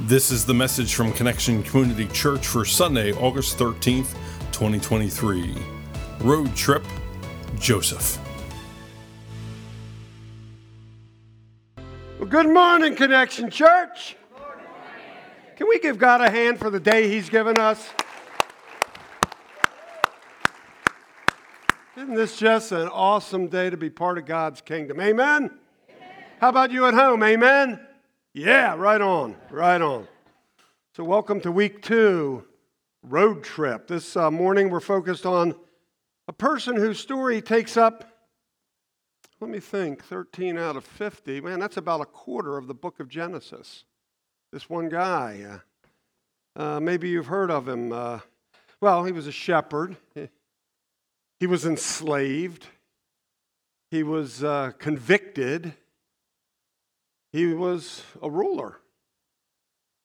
This is the message from Connection Community Church for Sunday, August 13th, 2023. Road Trip, Joseph. Well, good morning, Connection Church. Can we give God a hand for the day He's given us? Isn't this just an awesome day to be part of God's kingdom? Amen? How about you at home? Amen? Yeah, right on, right on. So, welcome to week two, road trip. This uh, morning we're focused on a person whose story takes up, let me think, 13 out of 50. Man, that's about a quarter of the book of Genesis. This one guy. Uh, uh, maybe you've heard of him. Uh, well, he was a shepherd, he was enslaved, he was uh, convicted. He was a ruler.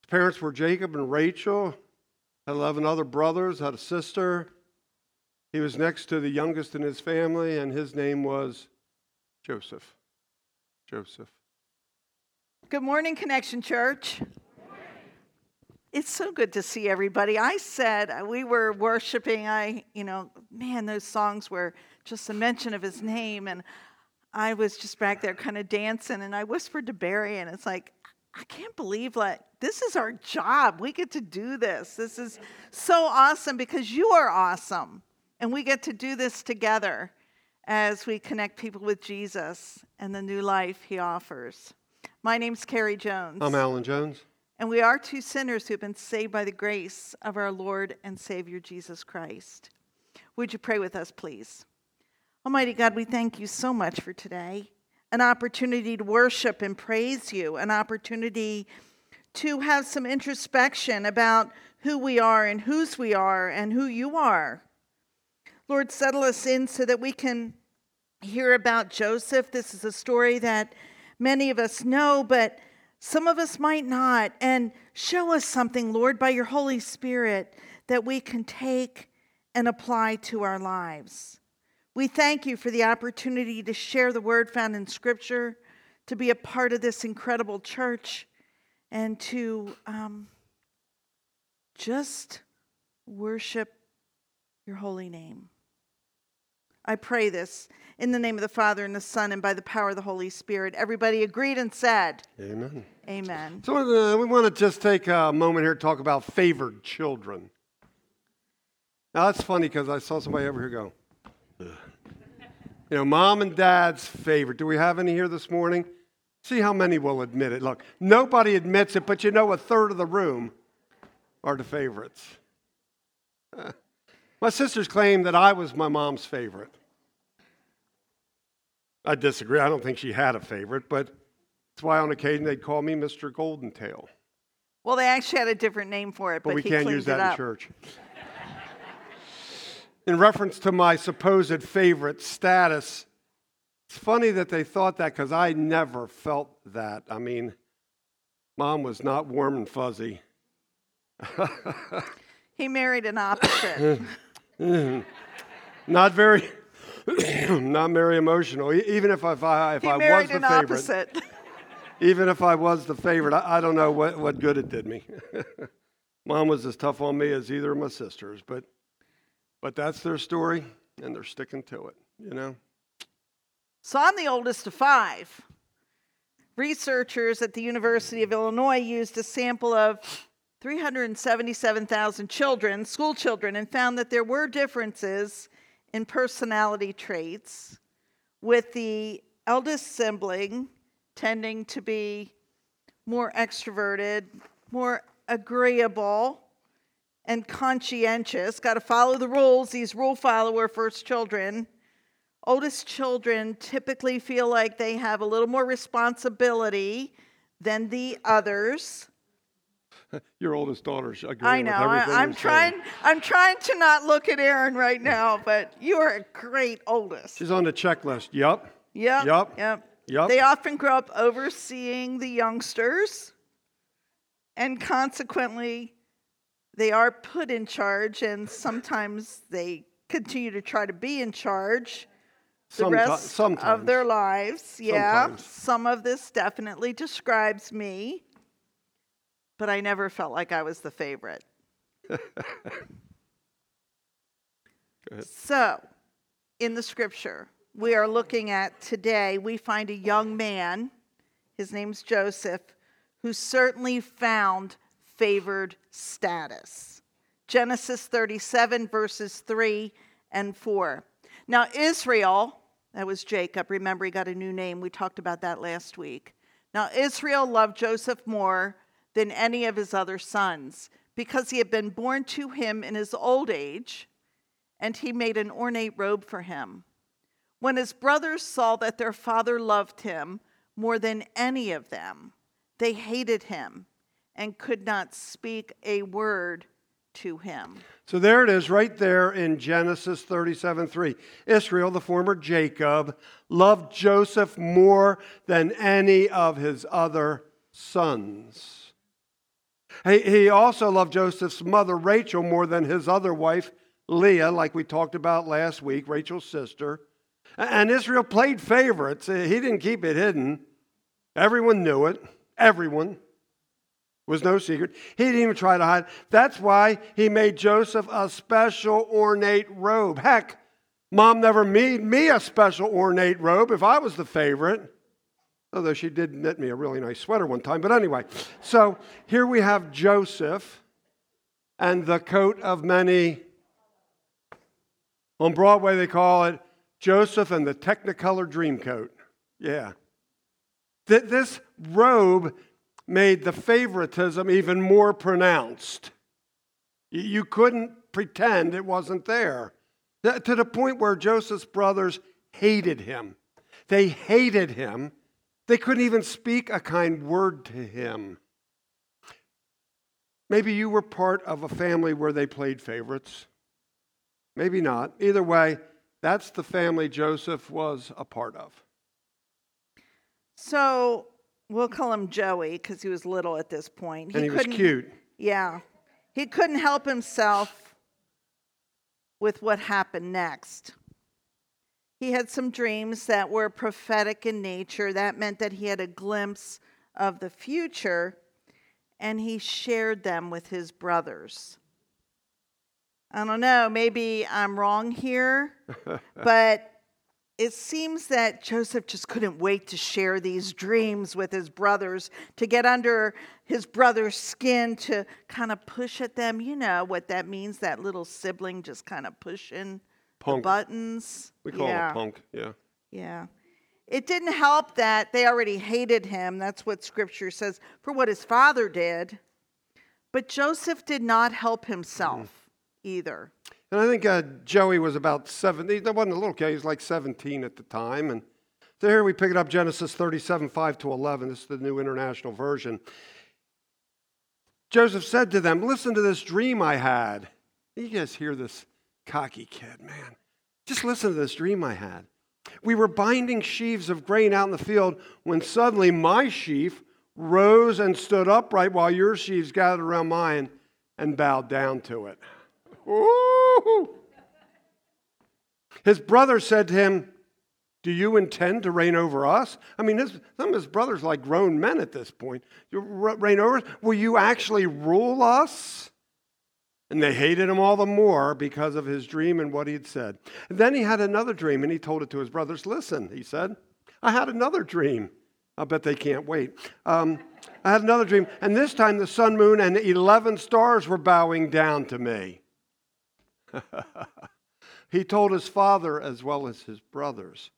His parents were Jacob and Rachel, had 11 other brothers, had a sister. He was next to the youngest in his family, and his name was Joseph. Joseph. Good morning, Connection Church. It's so good to see everybody. I said uh, we were worshiping. I, you know, man, those songs were just a mention of his name, and I was just back there kind of dancing and I whispered to Barry, and it's like, I can't believe like this is our job. We get to do this. This is so awesome because you are awesome. And we get to do this together as we connect people with Jesus and the new life he offers. My name's Carrie Jones. I'm Alan Jones. And we are two sinners who've been saved by the grace of our Lord and Savior Jesus Christ. Would you pray with us, please? Almighty God, we thank you so much for today. An opportunity to worship and praise you, an opportunity to have some introspection about who we are and whose we are and who you are. Lord, settle us in so that we can hear about Joseph. This is a story that many of us know, but some of us might not. And show us something, Lord, by your Holy Spirit that we can take and apply to our lives. We thank you for the opportunity to share the word found in Scripture, to be a part of this incredible church, and to um, just worship your holy name. I pray this in the name of the Father and the Son and by the power of the Holy Spirit. Everybody agreed and said, Amen. Amen. So uh, we want to just take a moment here to talk about favored children. Now that's funny because I saw somebody over here go. You know, mom and dad's favorite. Do we have any here this morning? See how many will admit it. Look, nobody admits it, but you know a third of the room are the favorites. Uh, my sisters claim that I was my mom's favorite. I disagree. I don't think she had a favorite, but that's why on occasion they'd call me Mr. Golden Tail. Well, they actually had a different name for it, but, but we he can't use that in church in reference to my supposed favorite status. It's funny that they thought that because I never felt that. I mean, mom was not warm and fuzzy. he married an opposite. not very, not very emotional. Even if I, if I, if he I married was the an favorite, opposite. even if I was the favorite, I, I don't know what, what good it did me. Mom was as tough on me as either of my sisters, but but that's their story, and they're sticking to it, you know? So I'm the oldest of five. Researchers at the University of Illinois used a sample of 377,000 children, school children, and found that there were differences in personality traits, with the eldest sibling tending to be more extroverted, more agreeable, and conscientious, got to follow the rules, these rule follower first children. Oldest children typically feel like they have a little more responsibility than the others. Your oldest daughter's agreeing I know. I, am trying. saying. I'm trying to not look at Aaron right now, but you are a great oldest. She's on the checklist. Yup. Yep. Yup. Yep. Yup. They often grow up overseeing the youngsters, and consequently, they are put in charge, and sometimes they continue to try to be in charge the rest sometimes. of their lives. Yeah, Sometimes. some of this definitely describes me. but I never felt like I was the favorite. So, in the scripture we are looking at today, we find a young man, his name's Joseph, who certainly found favored status. Genesis 37, verses 3 and 4. Now, Israel, that was Jacob, remember he got a new name. We talked about that last week. Now, Israel loved Joseph more than any of his other sons because he had been born to him in his old age, and he made an ornate robe for him. When his brothers saw that their father loved him more than any of them, they hated him and could not speak a word to him. So there it is, right there in Genesis 37 3. Israel, the former Jacob, loved Joseph more than any of his other sons. He, he also loved Joseph's mother, Rachel, more than his other wife, Leah, like we talked about last week, Rachel's sister. And Israel played favorites. He didn't keep it hidden. Everyone knew it. Everyone was no secret. He didn't even try to hide. That's why he made Joseph a special ornate robe. Heck, mom never made me a special ornate robe if I was the favorite. Although she did knit me a really nice sweater one time. But anyway, so here we have Joseph and the coat of many. On Broadway, they call it Joseph and the Technicolor Dreamcoat. Yeah. This robe made the favoritism even more pronounced. You couldn't pretend it wasn't there. To the point where Joseph's brothers hated him. They hated him. They couldn't even speak a kind word to him. Maybe you were part of a family where they played favorites. Maybe not. Either way, that's the family Joseph was a part of. So we'll call him Joey because he was little at this point. He and he was cute. Yeah. He couldn't help himself with what happened next. He had some dreams that were prophetic in nature. That meant that he had a glimpse of the future and he shared them with his brothers. I don't know, maybe I'm wrong here, but it seems that Joseph just couldn't wait to share these dreams with his brothers, to get under his brother's skin, to kind of push at them. You know what that means, that little sibling just kind of pushing punk. buttons. We call yeah. it punk, yeah. Yeah. It didn't help that they already hated him. That's what scripture says for what his father did. But Joseph did not help himself mm. either. And I think uh, Joey was about 70. That wasn't a little kid, he was like 17 at the time. And so here we pick it up Genesis 37, 5 to 11. This is the New International Version. Joseph said to them, Listen to this dream I had. You guys hear this cocky kid, man. Just listen to this dream I had. We were binding sheaves of grain out in the field when suddenly my sheaf rose and stood upright while your sheaves gathered around mine and bowed down to it. Ooh. His brother said to him, Do you intend to reign over us? I mean, his, some of his brothers like grown men at this point. You reign over us? Will you actually rule us? And they hated him all the more because of his dream and what he had said. And then he had another dream and he told it to his brothers. Listen, he said, I had another dream. I bet they can't wait. Um, I had another dream, and this time the sun, moon, and 11 stars were bowing down to me. he told his father as well as his brothers.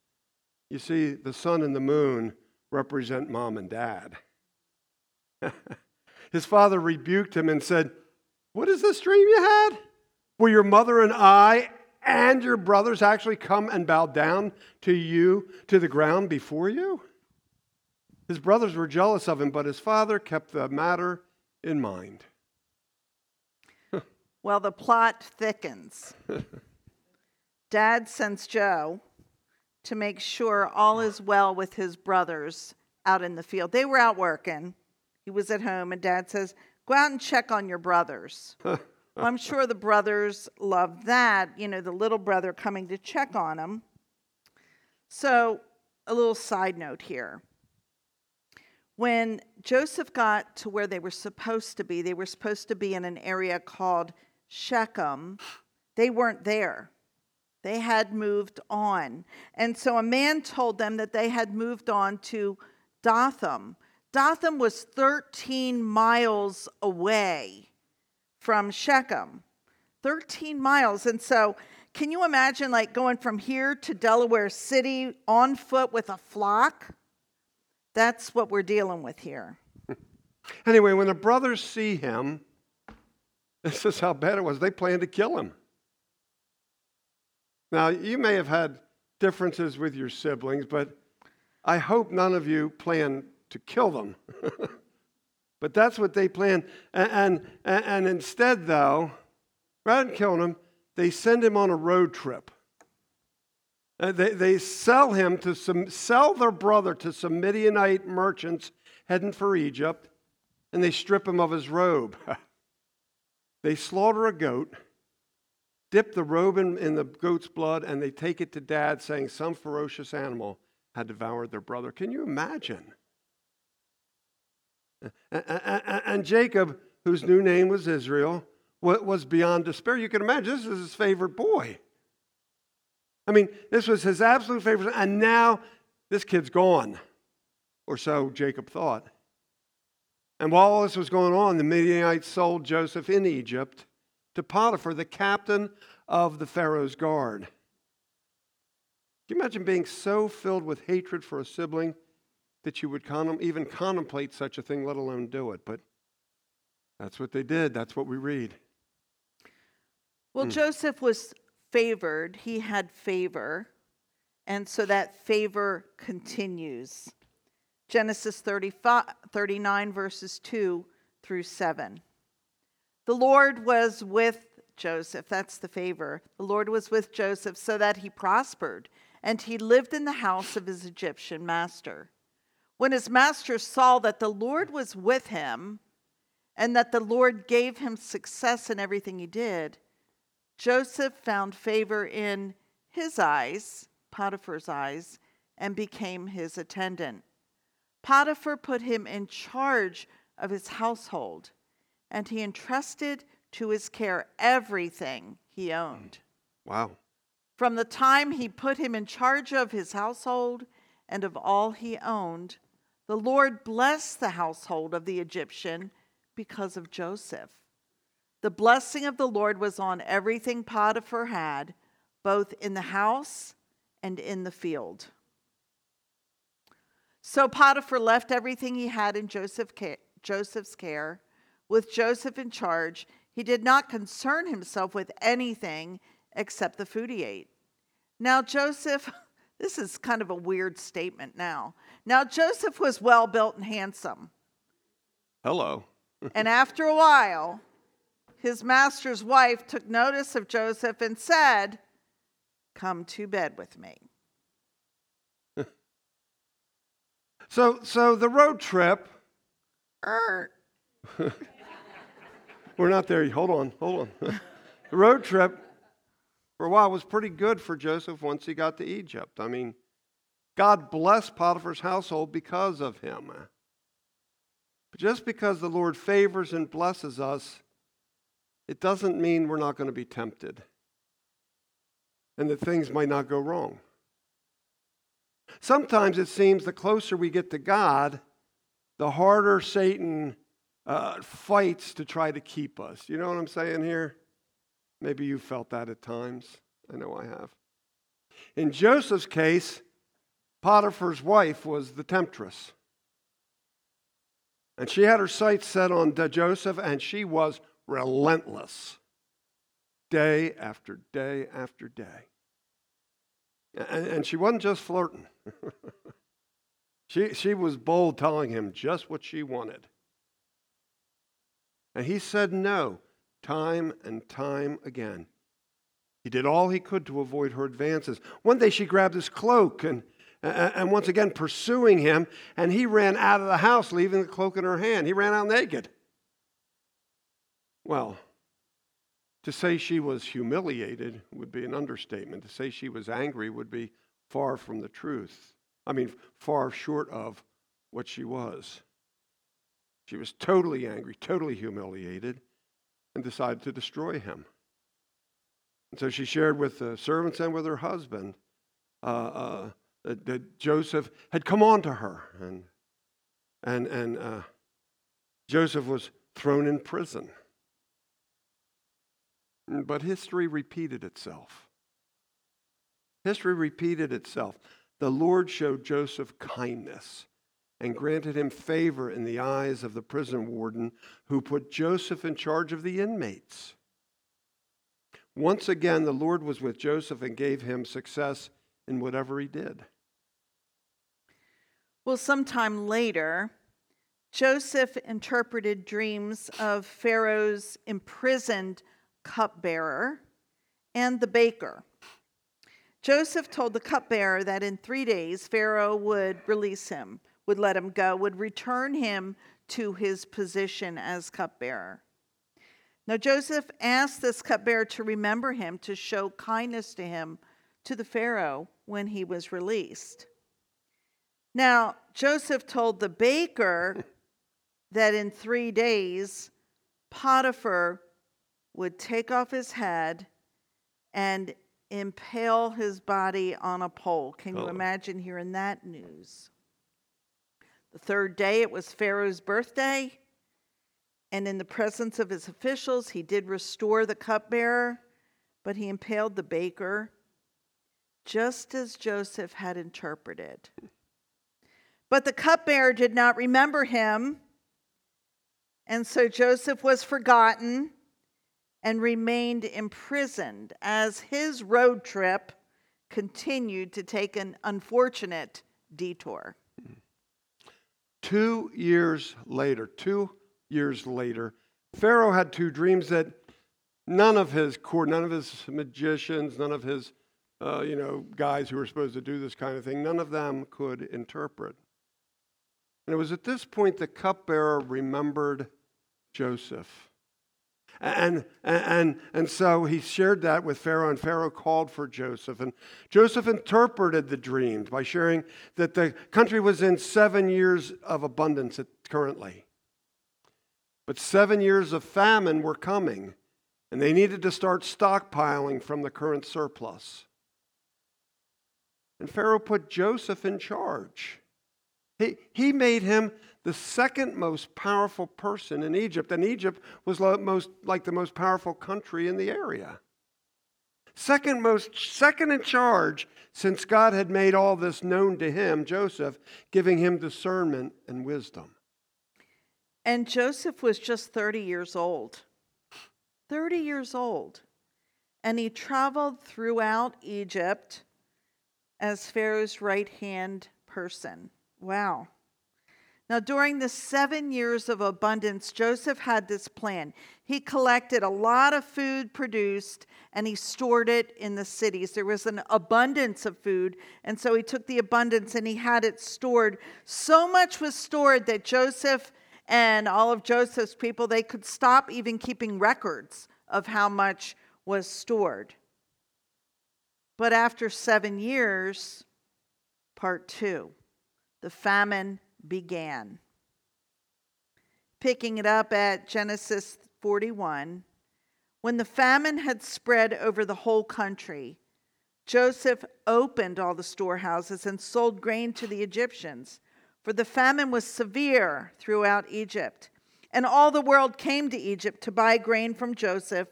You see, the sun and the moon represent mom and dad. his father rebuked him and said, What is this dream you had? Will your mother and I and your brothers actually come and bow down to you, to the ground before you? His brothers were jealous of him, but his father kept the matter in mind. Well, the plot thickens. Dad sends Joe to make sure all is well with his brothers out in the field. They were out working. He was at home, and Dad says, Go out and check on your brothers. well, I'm sure the brothers loved that, you know, the little brother coming to check on them. So, a little side note here. When Joseph got to where they were supposed to be, they were supposed to be in an area called Shechem. They weren't there. They had moved on. And so a man told them that they had moved on to Dothan. Dothan was 13 miles away from Shechem. 13 miles. And so, can you imagine like going from here to Delaware City on foot with a flock? That's what we're dealing with here. Anyway, when the brothers see him, this is how bad it was. They planned to kill him. Now, you may have had differences with your siblings, but I hope none of you plan to kill them. but that's what they planned. And, and, and instead, though, rather than killing him, they send him on a road trip. Uh, they, they sell him to some, sell their brother to some Midianite merchants heading for Egypt, and they strip him of his robe. they slaughter a goat dip the robe in, in the goat's blood, and they take it to dad, saying some ferocious animal had devoured their brother. Can you imagine? And Jacob, whose new name was Israel, was beyond despair. You can imagine this is his favorite boy. I mean, this was his absolute favorite, and now this kid's gone, or so Jacob thought. And while all this was going on, the Midianites sold Joseph in Egypt to Potiphar, the captain of the Pharaoh's guard. Can you imagine being so filled with hatred for a sibling that you would con- even contemplate such a thing, let alone do it? But that's what they did. That's what we read. Well, hmm. Joseph was favored, he had favor, and so that favor continues. Genesis 35, 39, verses 2 through 7. The Lord was with Joseph. That's the favor. The Lord was with Joseph so that he prospered, and he lived in the house of his Egyptian master. When his master saw that the Lord was with him, and that the Lord gave him success in everything he did, Joseph found favor in his eyes, Potiphar's eyes, and became his attendant. Potiphar put him in charge of his household and he entrusted to his care everything he owned. Wow. From the time he put him in charge of his household and of all he owned, the Lord blessed the household of the Egyptian because of Joseph. The blessing of the Lord was on everything Potiphar had, both in the house and in the field. So Potiphar left everything he had in Joseph's care with Joseph in charge, he did not concern himself with anything except the food he ate. Now, Joseph, this is kind of a weird statement now. Now, Joseph was well built and handsome. Hello. and after a while, his master's wife took notice of Joseph and said, Come to bed with me. So, so the road trip. Er. We're not there. Hold on, hold on. the road trip for a while was pretty good for Joseph once he got to Egypt. I mean, God blessed Potiphar's household because of him. But just because the Lord favors and blesses us, it doesn't mean we're not going to be tempted and that things might not go wrong. Sometimes it seems the closer we get to God, the harder Satan uh, fights to try to keep us. You know what I'm saying here? Maybe you felt that at times. I know I have. In Joseph's case, Potiphar's wife was the temptress. And she had her sights set on Joseph, and she was relentless day after day after day. And, and she wasn't just flirting, she, she was bold, telling him just what she wanted. And he said no time and time again. He did all he could to avoid her advances. One day she grabbed his cloak and, and once again pursuing him, and he ran out of the house, leaving the cloak in her hand. He ran out naked. Well, to say she was humiliated would be an understatement. To say she was angry would be far from the truth. I mean, far short of what she was. She was totally angry, totally humiliated, and decided to destroy him. And so she shared with the servants and with her husband uh, uh, that, that, Joseph had come on to her, and and and uh, Joseph was thrown in prison. But history repeated itself. History repeated itself. The Lord showed Joseph kindness and granted him favor in the eyes of the prison warden who put Joseph in charge of the inmates. Once again, the Lord was with Joseph and gave him success in whatever he did. Well, sometime later, Joseph interpreted dreams of Pharaoh's imprisoned cupbearer and the baker. Joseph told the cupbearer that in three days Pharaoh would release him, would let him go, would return him to his position as cupbearer. Now Joseph asked this cupbearer to remember him, to show kindness to him, to the Pharaoh when he was released. Now Joseph told the baker that in three days Potiphar would take off his head and impale his body on a pole. Can you oh. imagine hearing that news? The third day, it was Pharaoh's birthday, and in the presence of his officials, he did restore the cupbearer, but he impaled the baker, just as Joseph had interpreted. But the cupbearer did not remember him, and so Joseph was forgotten and remained imprisoned as his road trip continued to take an unfortunate detour. Two years later, two years later, Pharaoh had two dreams that none of his court, none of his magicians, none of his uh, you know guys who were supposed to do this kind of thing, none of them could interpret. And it was at this point the cupbearer remembered Joseph. And, and, and so he shared that with Pharaoh, and Pharaoh called for Joseph. And Joseph interpreted the dreams by sharing that the country was in seven years of abundance currently. But seven years of famine were coming, and they needed to start stockpiling from the current surplus. And Pharaoh put Joseph in charge. He, he made him the second most powerful person in Egypt, and Egypt was most, like the most powerful country in the area. Second most, second in charge since God had made all this known to him, Joseph, giving him discernment and wisdom. And Joseph was just 30 years old. 30 years old. And he traveled throughout Egypt as Pharaoh's right hand person. Wow. Now, during the seven years of abundance, Joseph had this plan. He collected a lot of food produced and he stored it in the cities. There was an abundance of food, and so he took the abundance and he had it stored. So much was stored that Joseph and all of Joseph's people, they could stop even keeping records of how much was stored. But after seven years, part two, the famine began. Picking it up at Genesis 41, when the famine had spread over the whole country, Joseph opened all the storehouses and sold grain to the Egyptians, for the famine was severe throughout Egypt. And all the world came to Egypt to buy grain from Joseph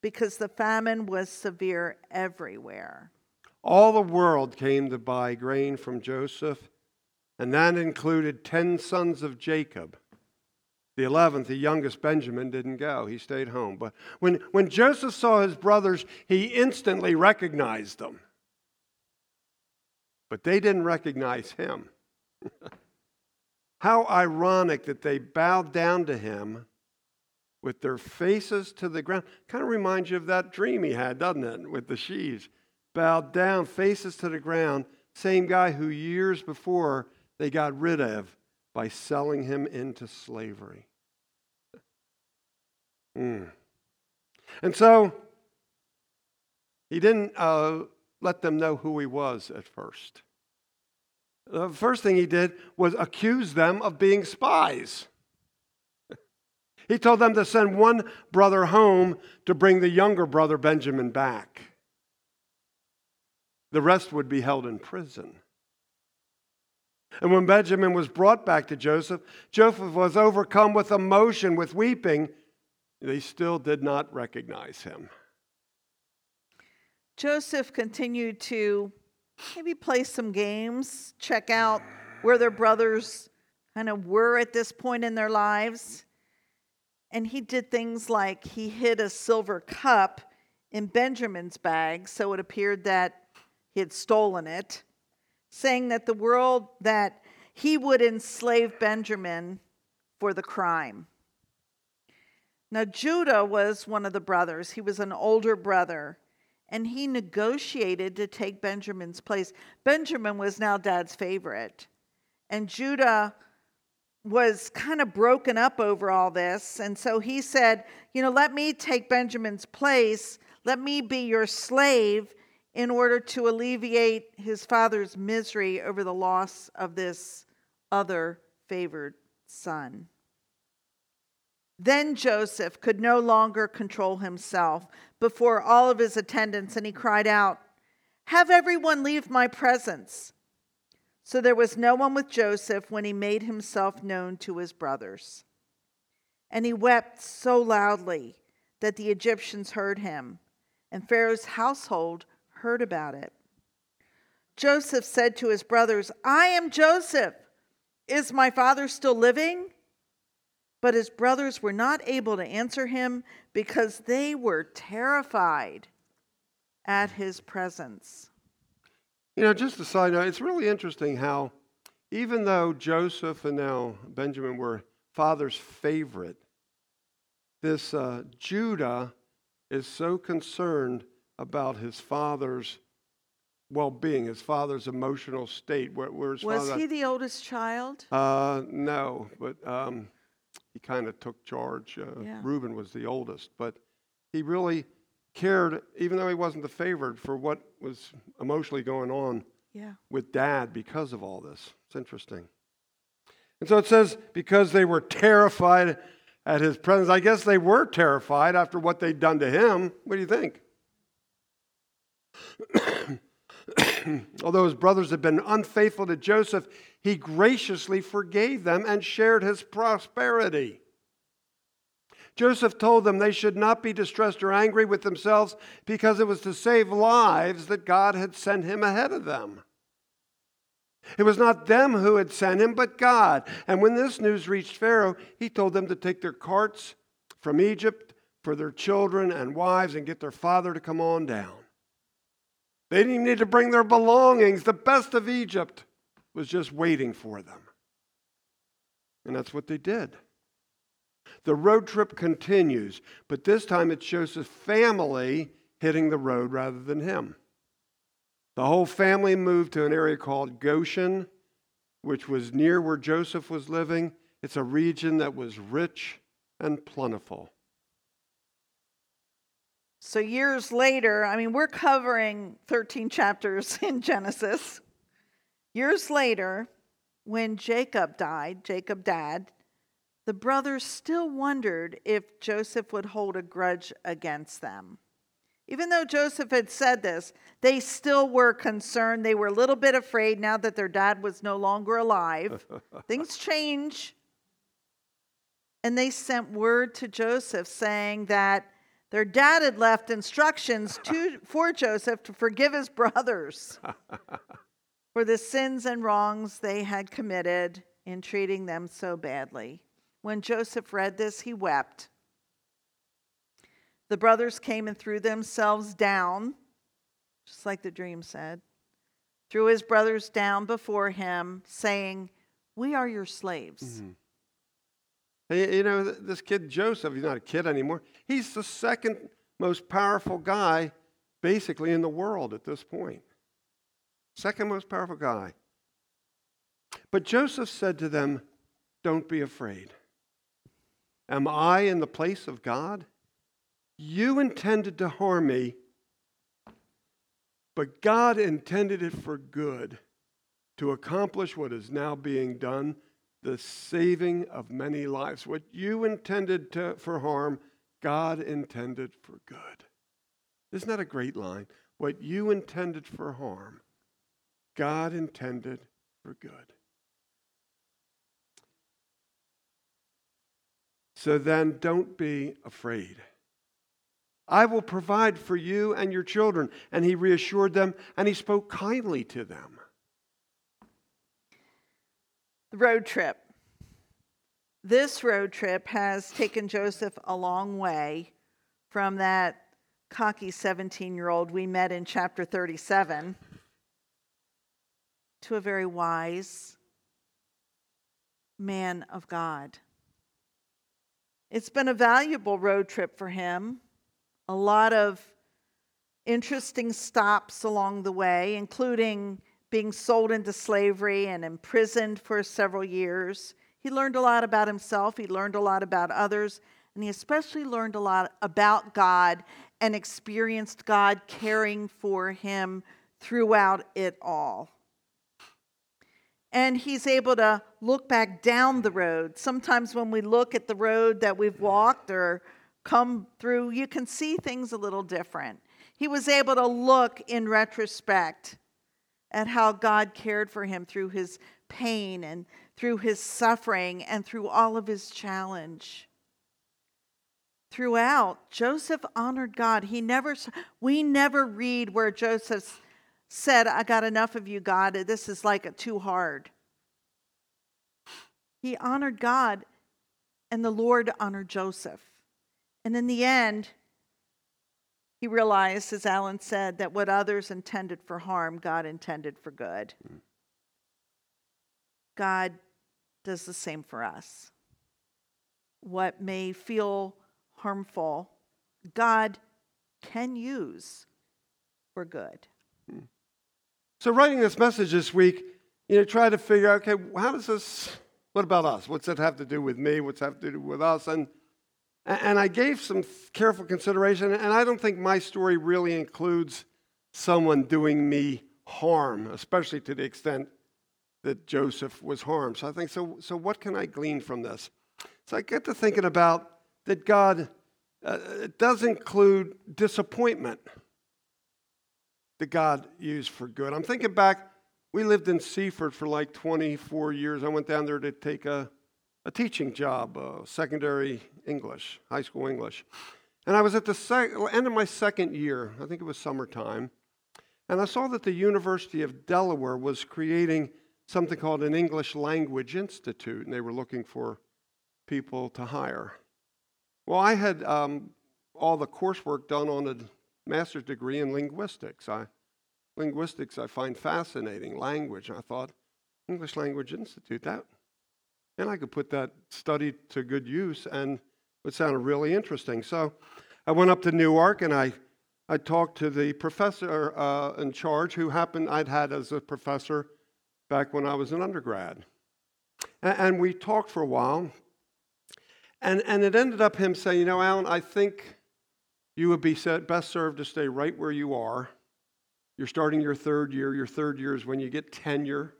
because the famine was severe everywhere. All the world came to buy grain from Joseph and that included 10 sons of Jacob. The 11th, the youngest Benjamin, didn't go. He stayed home. But when, when Joseph saw his brothers, he instantly recognized them. But they didn't recognize him. How ironic that they bowed down to him with their faces to the ground. Kind of reminds you of that dream he had, doesn't it, with the sheaves? Bowed down, faces to the ground. Same guy who years before they got rid of by selling him into slavery. Mm. And so he didn't uh, let them know who he was at first. the first thing he did was accuse them of being spies. He told them to send one brother home to bring the younger brother Benjamin back. The rest would be held in prison. And when Benjamin was brought back to Joseph, Joseph was overcome with emotion, with weeping. They still did not recognize him. Joseph continued to maybe play some games, check out where their brothers kind of were at this point in their lives. And he did things like he hid a silver cup in Benjamin's bag so it appeared that he had stolen it, saying that the world that he would enslave Benjamin for the crime. Now, Judah was one of the brothers. He was an older brother, and he negotiated to take Benjamin's place. Benjamin was now dad's favorite, and Judah was kind of broken up over all this. And so he said, You know, let me take Benjamin's place. Let me be your slave in order to alleviate his father's misery over the loss of this other favored son. Then Joseph could no longer control himself before all of his attendants, and he cried out, Have everyone leave my presence. So there was no one with Joseph when he made himself known to his brothers. And he wept so loudly that the Egyptians heard him, and Pharaoh's household heard about it. Joseph said to his brothers, I am Joseph. Is my father still living? But his brothers were not able to answer him because they were terrified at his presence. You know, just a side note, it's really interesting how, even though Joseph and now Benjamin were father's favorite, this uh, Judah is so concerned about his father's well-being, his father's emotional state. Where, Was father, he the oldest child? Uh, no, but um, he kind of took charge. Uh, Yeah. Reuben was the oldest, but he really cared, even though he wasn't the favorite, for what was emotionally going on Yeah. with dad because of all this. It's interesting. And so it says, because they were terrified at his presence. I guess they were terrified after what they'd done to him. What do you think? Although his brothers had been unfaithful to Joseph, he graciously forgave them and shared his prosperity. Joseph told them they should not be distressed or angry with themselves because it was to save lives that God had sent him ahead of them. It was not them who had sent him, but God. And when this news reached Pharaoh, he told them to take their carts from Egypt for their children and wives and get their father to come on down. They didn't even need to bring their belongings. The best of Egypt was just waiting for them. And that's what they did. The road trip continues, but this time it's Joseph's family hitting the road rather than him. The whole family moved to an area called Goshen, which was near where Joseph was living. It's a region that was rich and plentiful. So, years later, I mean, we're covering 13 chapters in Genesis. Years later, when Jacob died, Jacob dad, the brothers still wondered if Joseph would hold a grudge against them. Even though Joseph had said this, they still were concerned. They were a little bit afraid now that their dad was no longer alive. Things change. And they sent word to Joseph saying that their dad had left instructions to, for Joseph to forgive his brothers for the sins and wrongs they had committed in treating them so badly. When Joseph read this, he wept. The brothers came and threw themselves down, just like the dream said, threw his brothers down before him, saying, We are your slaves. Mm-hmm. You know, this kid Joseph, he's not a kid anymore. He's the second most powerful guy basically in the world at this point. Second most powerful guy. But Joseph said to them, Don't be afraid. Am I in the place of God? You intended to harm me, but God intended it for good to accomplish what is now being done the saving of many lives. What you intended to, for harm, God intended for good. Isn't that a great line? What you intended for harm, God intended for good. So then don't be afraid. I will provide for you and your children. And he reassured them and he spoke kindly to them. The road trip. This road trip has taken Joseph a long way from that cocky 17 year old we met in chapter 37 to a very wise man of God. It's been a valuable road trip for him, a lot of interesting stops along the way, including being sold into slavery and imprisoned for several years. He learned a lot about himself, he learned a lot about others, and he especially learned a lot about God and experienced God caring for him throughout it all. And he's able to look back down the road. Sometimes when we look at the road that we've walked or come through, you can see things a little different. He was able to look in retrospect at how God cared for him through his pain and through his suffering and through all of his challenge. Throughout, Joseph honored God. He never we never read where Joseph said, I got enough of you, God. This is like too hard. He honored God, and the Lord honored Joseph. And in the end, he realized, as Alan said, that what others intended for harm, God intended for good. Mm. God does the same for us. What may feel harmful, God can use for good. Hmm. So, writing this message this week, you know, try to figure out, okay, how does this, what about us? What's that have to do with me? What's that have to do with us? And, and I gave some careful consideration, and I don't think my story really includes someone doing me harm, especially to the extent that Joseph was harmed. So I think, so, so what can I glean from this? So I get to thinking about that God uh, does include disappointment that God used for good. I'm thinking back, we lived in Seaford for like 24 years. I went down there to take a, a teaching job, uh, secondary English, high school English. And I was at the sec- end of my second year, I think it was summertime, and I saw that the University of Delaware was creating something called an English Language Institute, and they were looking for people to hire. Well, I had um, all the coursework done on a master's degree in linguistics. I, linguistics I find fascinating, language. I thought, English Language Institute, that, and I could put that study to good use and it sounded really interesting. So I went up to Newark and I, I talked to the professor uh, in charge who happened I'd had as a professor back when I was an undergrad. And, and we talked for a while. And, and it ended up him saying, You know, Alan, I think you would be best served to stay right where you are. You're starting your third year. Your third year is when you get tenure.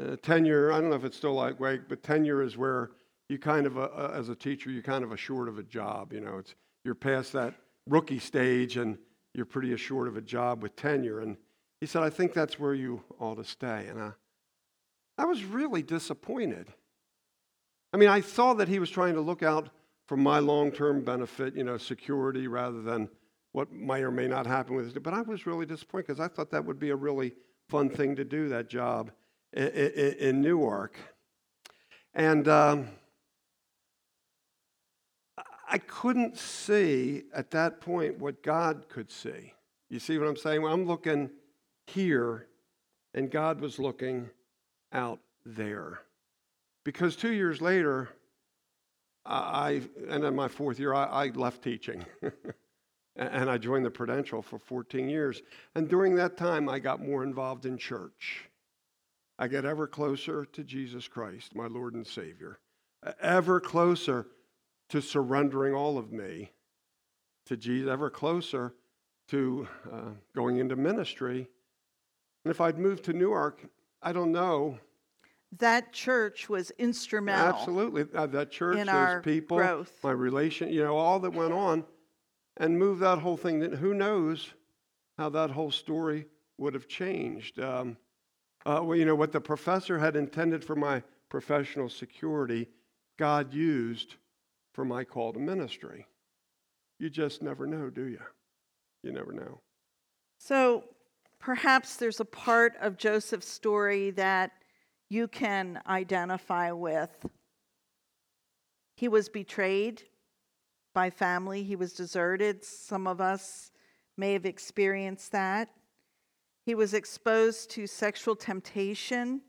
Uh, tenure, I don't know if it's still like way, but tenure is where you kind of, uh, uh, as a teacher, you're kind of assured of a job. You know, it's you're past that rookie stage and you're pretty assured of a job with tenure. And he said, I think that's where you ought to stay. And I, I was really disappointed. I mean, I saw that he was trying to look out for my long term benefit, you know, security rather than what might or may not happen with it. But I was really disappointed because I thought that would be a really fun thing to do, that job in, Newark. And um, I couldn't see at that point what God could see. You see what I'm saying? Well, I'm looking here, and God was looking out there. Because two years later, I, and in my fourth year, I, I left teaching. and I joined the Prudential for 14 years. And during that time, I got more involved in church. I get ever closer to Jesus Christ, my Lord and Savior, ever closer to surrendering all of me to Jesus, ever closer to uh, going into ministry. And if I'd moved to Newark I don't know. That church was instrumental. Absolutely. Uh, that church, in those people, growth. my relation, you know, all that went on and moved that whole thing. Who knows how that whole story would have changed? Um, uh, well, you know, what the professor had intended for my professional security, God used for my call to ministry. You just never know, do you? You never know. So perhaps there's a part of Joseph's story that you can identify with. He was betrayed by family, he was deserted. Some of us may have experienced that. He was exposed to sexual temptation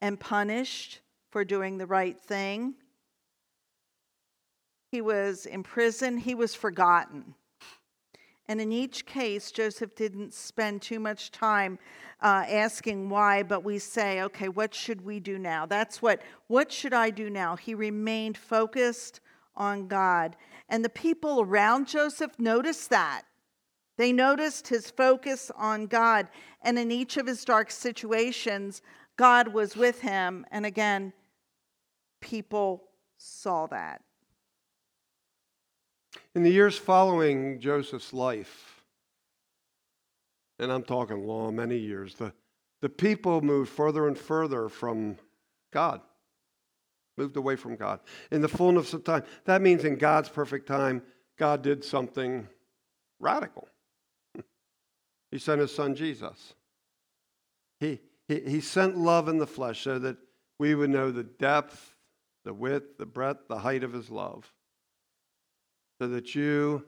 and punished for doing the right thing. He was in prison, he was forgotten. And in each case, Joseph didn't spend too much time uh, asking why, but we say, okay, what should we do now? That's what, what should I do now? He remained focused on God. And the people around Joseph noticed that. They noticed his focus on God. And in each of his dark situations, God was with him. And again, people saw that. In the years following Joseph's life, and I'm talking long, many years, the, the people moved further and further from God, moved away from God. In the fullness of time, that means in God's perfect time, God did something radical. He sent his son Jesus. He, he, he sent love in the flesh so that we would know the depth, the width, the breadth, the height of his love so that you,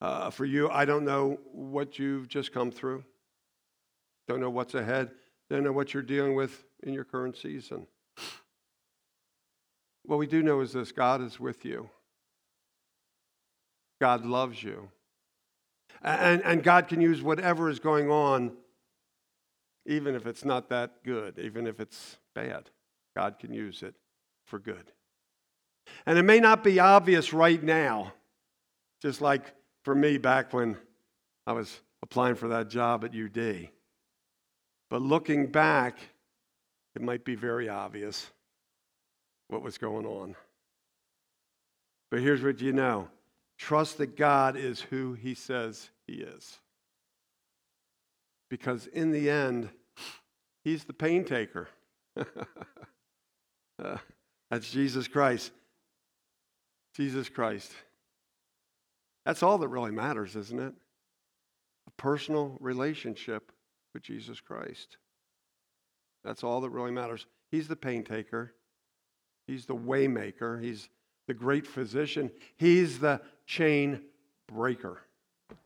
uh, for you, I don't know what you've just come through, don't know what's ahead, don't know what you're dealing with in your current season. What we do know is this God is with you, God loves you. And, and God can use whatever is going on, even if it's not that good, even if it's bad. God can use it for good. And it may not be obvious right now. Just like for me back when I was applying for that job at UD. But looking back, it might be very obvious what was going on. But here's what you know trust that God is who he says he is. Because in the end, he's the pain taker. uh, that's Jesus Christ. Jesus Christ. That's all that really matters, isn't it? A personal relationship with Jesus Christ. That's all that really matters. He's the pain taker. He's the waymaker. He's the great physician. He's the chain breaker.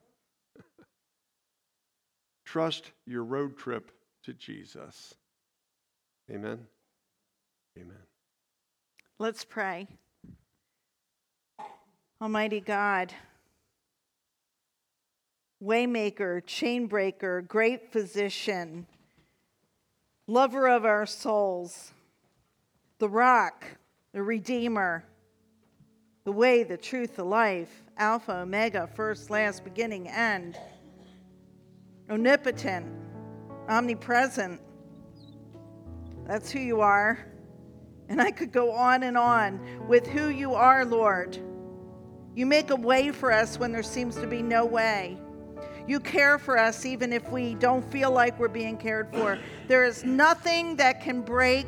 Trust your road trip to Jesus. Amen. Amen. Let's pray. Almighty God, waymaker, chainbreaker, great physician, lover of our souls, the rock, the redeemer, the way, the truth, the life, Alpha, Omega, first, last, beginning, end, omnipotent, omnipresent. That's who you are. And I could go on and on with who you are, Lord. You make a way for us when there seems to be no way. You care for us even if we don't feel like we're being cared for. There is nothing that can break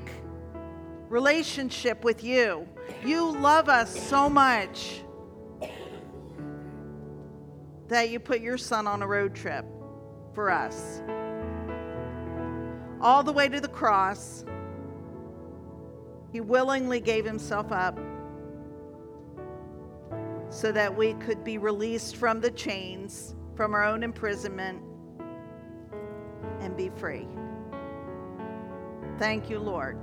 relationship with you. You love us so much that you put your son on a road trip for us. All the way to the cross, he willingly gave himself up so that we could be released from the chains from our own imprisonment and be free. Thank you, Lord.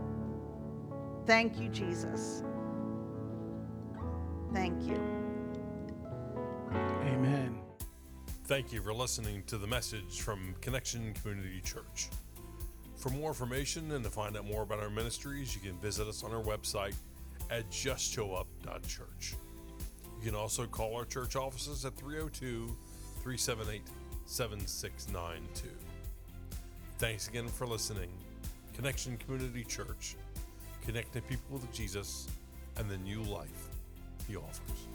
Thank you, Jesus. Thank you. Amen. Thank you for listening to the message from Connection Community Church. For more information and to find out more about our ministries, you can visit us on our website at justshowup.church. You can also call our church offices at 302 378 7692. Thanks again for listening, Connection Community Church, connecting people with Jesus and the new life he offers.